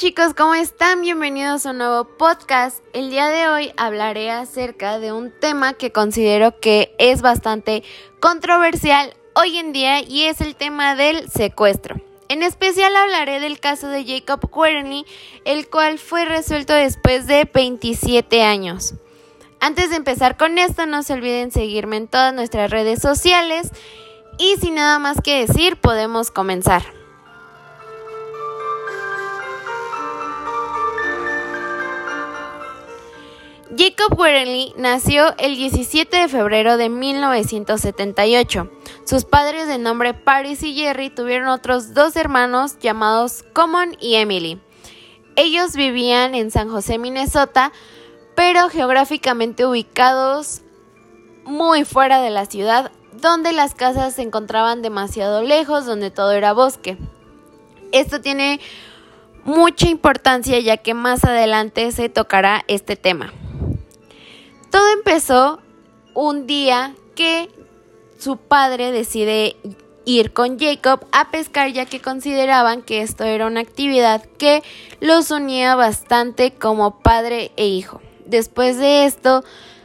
Chicos, ¿cómo están? Bienvenidos a un nuevo podcast. El día de hoy hablaré acerca de un tema que considero que es bastante controversial hoy en día y es el tema del secuestro. En especial hablaré del caso de Jacob Querney, el cual fue resuelto después de 27 años. Antes de empezar con esto, no se olviden seguirme en todas nuestras redes sociales y sin nada más que decir, podemos comenzar. Jacob Werenly nació el 17 de febrero de 1978. Sus padres de nombre Paris y Jerry tuvieron otros dos hermanos llamados Common y Emily. Ellos vivían en San José, Minnesota, pero geográficamente ubicados muy fuera de la ciudad, donde las casas se encontraban demasiado lejos, donde todo era bosque. Esto tiene mucha importancia ya que más adelante se tocará este tema. Todo empezó un día que su padre decide ir con Jacob a pescar ya que consideraban que esto era una actividad que los unía bastante como padre e hijo. Después de esto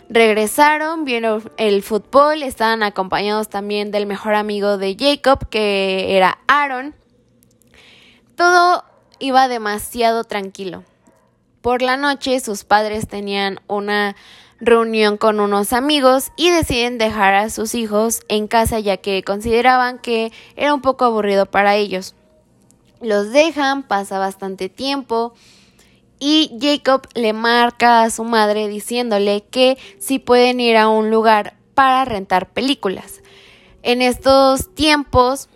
regresaron, vieron el fútbol, estaban acompañados también del mejor amigo de Jacob que era Aaron. Todo iba demasiado tranquilo. Por la noche sus padres tenían una reunión con unos amigos y deciden dejar a sus hijos en casa ya que consideraban que era un poco aburrido para ellos. Los dejan, pasa bastante tiempo y Jacob le marca a su madre diciéndole que si pueden ir a un lugar para rentar películas. En estos tiempos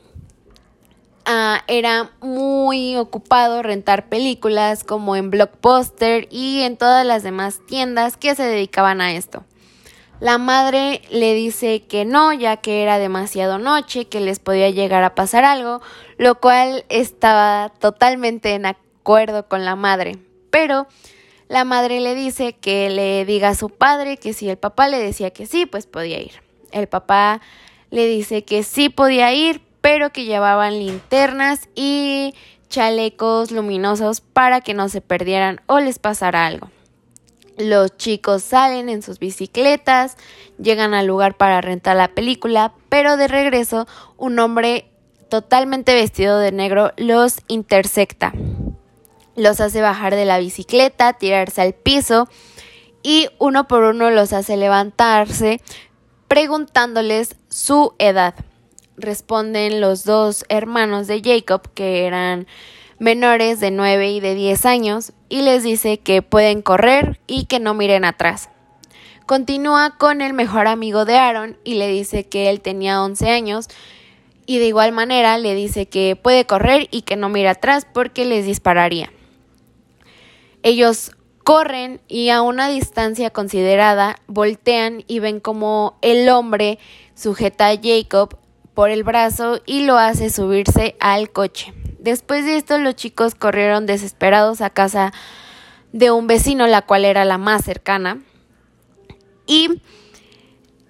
Ah, era muy ocupado rentar películas como en Blockbuster y en todas las demás tiendas que se dedicaban a esto. La madre le dice que no, ya que era demasiado noche, que les podía llegar a pasar algo, lo cual estaba totalmente en acuerdo con la madre. Pero la madre le dice que le diga a su padre que si el papá le decía que sí, pues podía ir. El papá le dice que sí podía ir, pero que llevaban linternas y chalecos luminosos para que no se perdieran o les pasara algo. Los chicos salen en sus bicicletas, llegan al lugar para rentar la película, pero de regreso un hombre totalmente vestido de negro los intersecta. Los hace bajar de la bicicleta, tirarse al piso y uno por uno los hace levantarse preguntándoles su edad responden los dos hermanos de Jacob, que eran menores de 9 y de 10 años, y les dice que pueden correr y que no miren atrás. Continúa con el mejor amigo de Aaron y le dice que él tenía 11 años y de igual manera le dice que puede correr y que no mire atrás porque les dispararía. Ellos corren y a una distancia considerada voltean y ven como el hombre sujeta a Jacob por el brazo y lo hace subirse al coche. Después de esto los chicos corrieron desesperados a casa de un vecino, la cual era la más cercana, y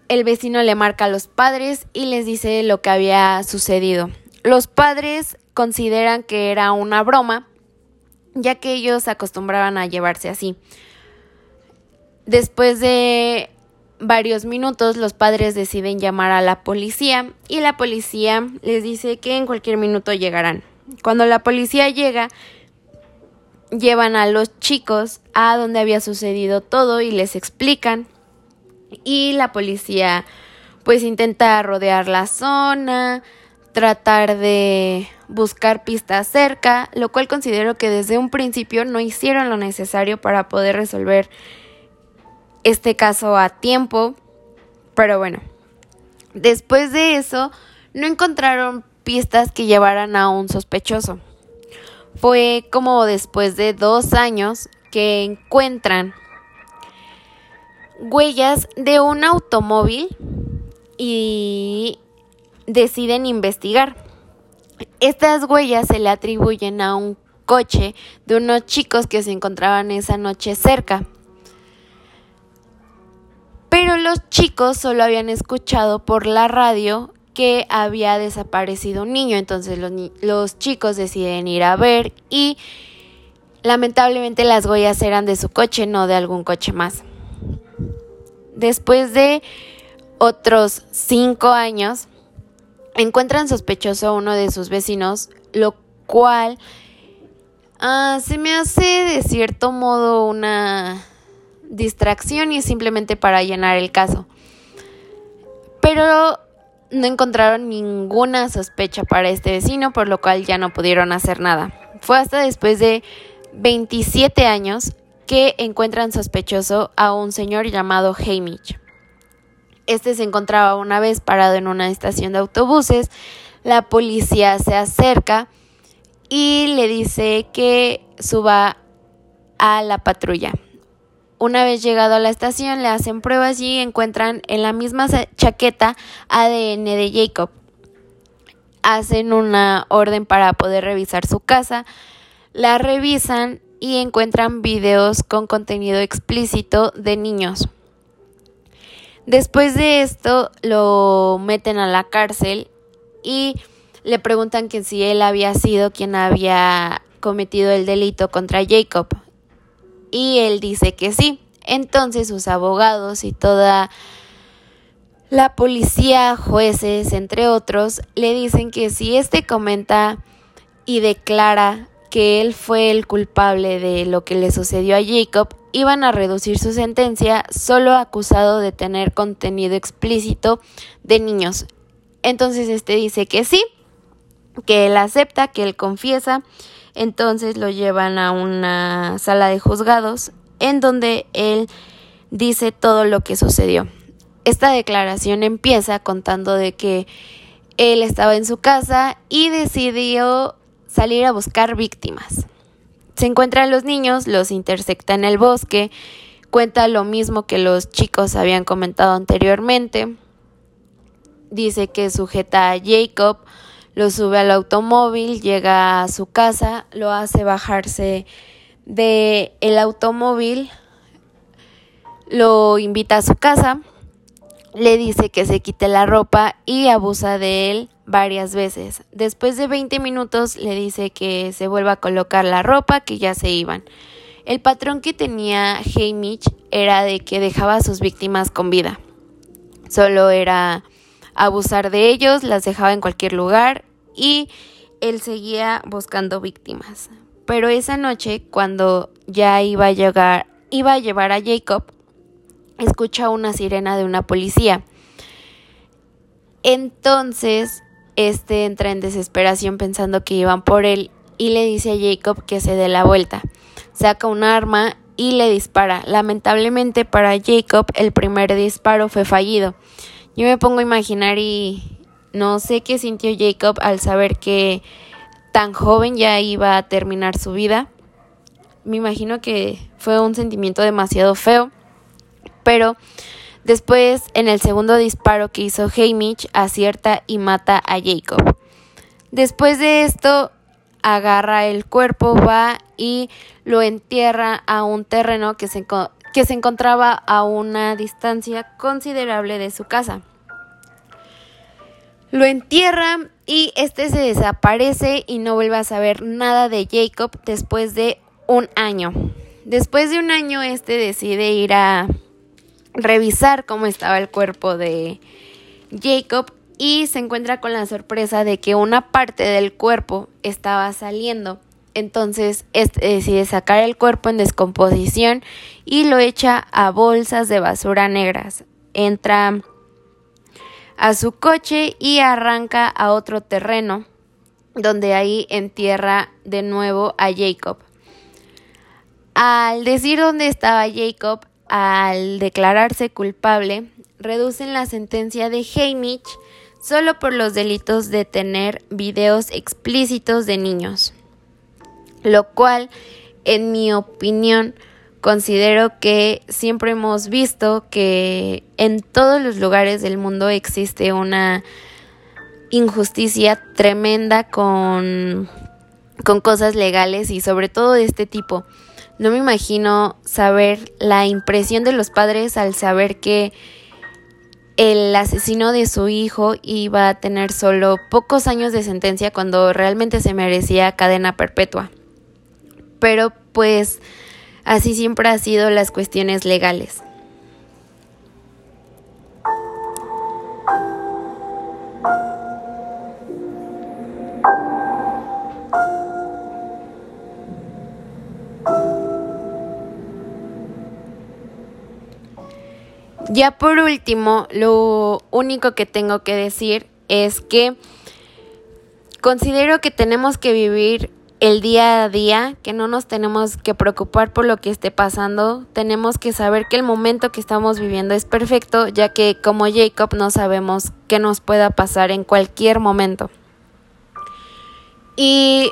el vecino le marca a los padres y les dice lo que había sucedido. Los padres consideran que era una broma, ya que ellos acostumbraban a llevarse así. Después de varios minutos los padres deciden llamar a la policía y la policía les dice que en cualquier minuto llegarán. Cuando la policía llega, llevan a los chicos a donde había sucedido todo y les explican y la policía pues intenta rodear la zona, tratar de buscar pistas cerca, lo cual considero que desde un principio no hicieron lo necesario para poder resolver este caso a tiempo, pero bueno, después de eso no encontraron pistas que llevaran a un sospechoso. Fue como después de dos años que encuentran huellas de un automóvil y deciden investigar. Estas huellas se le atribuyen a un coche de unos chicos que se encontraban esa noche cerca. Pero los chicos solo habían escuchado por la radio que había desaparecido un niño, entonces los, chicos deciden ir a ver y Lamentablemente las huellas eran de su coche, no de algún coche más. Después de otros cinco años, encuentran sospechoso a uno de sus vecinos, lo cual ah, se me hace de cierto modo una distracción y simplemente para llenar el caso. Pero no encontraron ninguna sospecha para este vecino, por lo cual ya no pudieron hacer nada. Fue hasta después de 27 años que encuentran sospechoso a un señor llamado Hamish. Este se encontraba una vez parado en una estación de autobuses. La policía se acerca y le dice que suba a la patrulla. Una vez llegado a la estación, le hacen pruebas y encuentran en la misma chaqueta ADN de Jacob. Hacen una orden para poder revisar su casa, la revisan y encuentran videos con contenido explícito de niños. Después de esto lo meten a la cárcel y le preguntan si él había sido quien había cometido el delito contra Jacob y él dice que sí. Entonces sus abogados y toda la policía, jueces, entre otros, le dicen que si éste comenta y declara que él fue el culpable de lo que le sucedió a Jacob, iban a reducir su sentencia solo acusado de tener contenido explícito de niños. Entonces este dice que sí, que él acepta, que él confiesa entonces lo llevan a una sala de juzgados en donde él dice todo lo que sucedió. Esta declaración empieza contando de que él estaba en su casa y decidió salir a buscar víctimas. Se encuentran los niños, los intersecta en el bosque, cuenta lo mismo que los chicos habían comentado anteriormente. Dice que sujeta a Jacob, lo sube al automóvil, llega a su casa, lo hace bajarse de el automóvil, lo invita a su casa, le dice que se quite la ropa y abusa de él varias veces. Después de 20 minutos le dice que se vuelva a colocar la ropa, que ya se iban. El patrón que tenía Hamish era de que dejaba a sus víctimas con vida. Solo era abusar de ellos, las dejaba en cualquier lugar y él seguía buscando víctimas. Pero esa noche, cuando ya iba a llegar, iba a llevar a Jacob, escucha una sirena de una policía. Entonces, este entra en desesperación pensando que iban por él y le dice a Jacob que se dé la vuelta. Saca un arma y le dispara. Lamentablemente para Jacob el primer disparo fue fallido. Yo me pongo a imaginar y no sé qué sintió Jacob al saber que tan joven ya iba a terminar su vida. Me imagino que fue un sentimiento demasiado feo, pero después en el segundo disparo que hizo Hamish acierta y mata a Jacob. Después de esto agarra el cuerpo, va y lo entierra a un terreno que se, que se encontraba a una distancia considerable de su casa. Lo entierra y este se desaparece y no vuelve a saber nada de Jacob después de un año. Después de un año este decide ir a revisar cómo estaba el cuerpo de Jacob y se encuentra con la sorpresa de que una parte del cuerpo estaba saliendo. Entonces este decide sacar el cuerpo en descomposición y lo echa a bolsas de basura negras. Entra a su coche y arranca a otro terreno, donde ahí entierra de nuevo a Jacob. Al decir dónde estaba Jacob, al declararse culpable, reducen la sentencia de Hamish solo por los delitos de tener videos explícitos de niños, lo cual, en mi opinión, Considero que siempre hemos visto que en todos los lugares del mundo existe una injusticia tremenda con, con cosas legales y sobre todo de este tipo. No me imagino saber la impresión de los padres al saber que el asesino de su hijo iba a tener solo pocos años de sentencia cuando realmente se merecía cadena perpetua. Pero pues así siempre han sido las cuestiones legales. Ya por último, lo único que tengo que decir es que considero que tenemos que vivir el día a día, que no nos tenemos que preocupar por lo que esté pasando, tenemos que saber que el momento que estamos viviendo es perfecto, ya que como Jacob no sabemos qué nos pueda pasar en cualquier momento. Y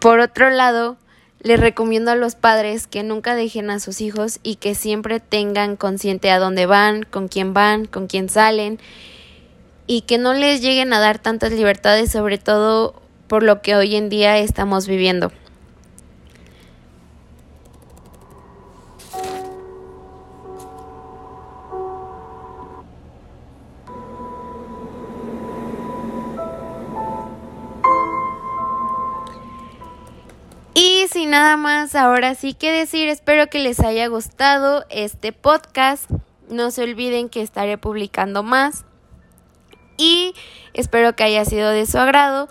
por otro lado, les recomiendo a los padres que nunca dejen a sus hijos y que siempre tengan consciente a dónde van, con quién van, con quién salen y que no les lleguen a dar tantas libertades, sobre todo por lo que hoy en día estamos viviendo. Y sin nada más, ahora sí que decir, espero que les haya gustado este podcast. No se olviden que estaré publicando más. Y espero que haya sido de su agrado.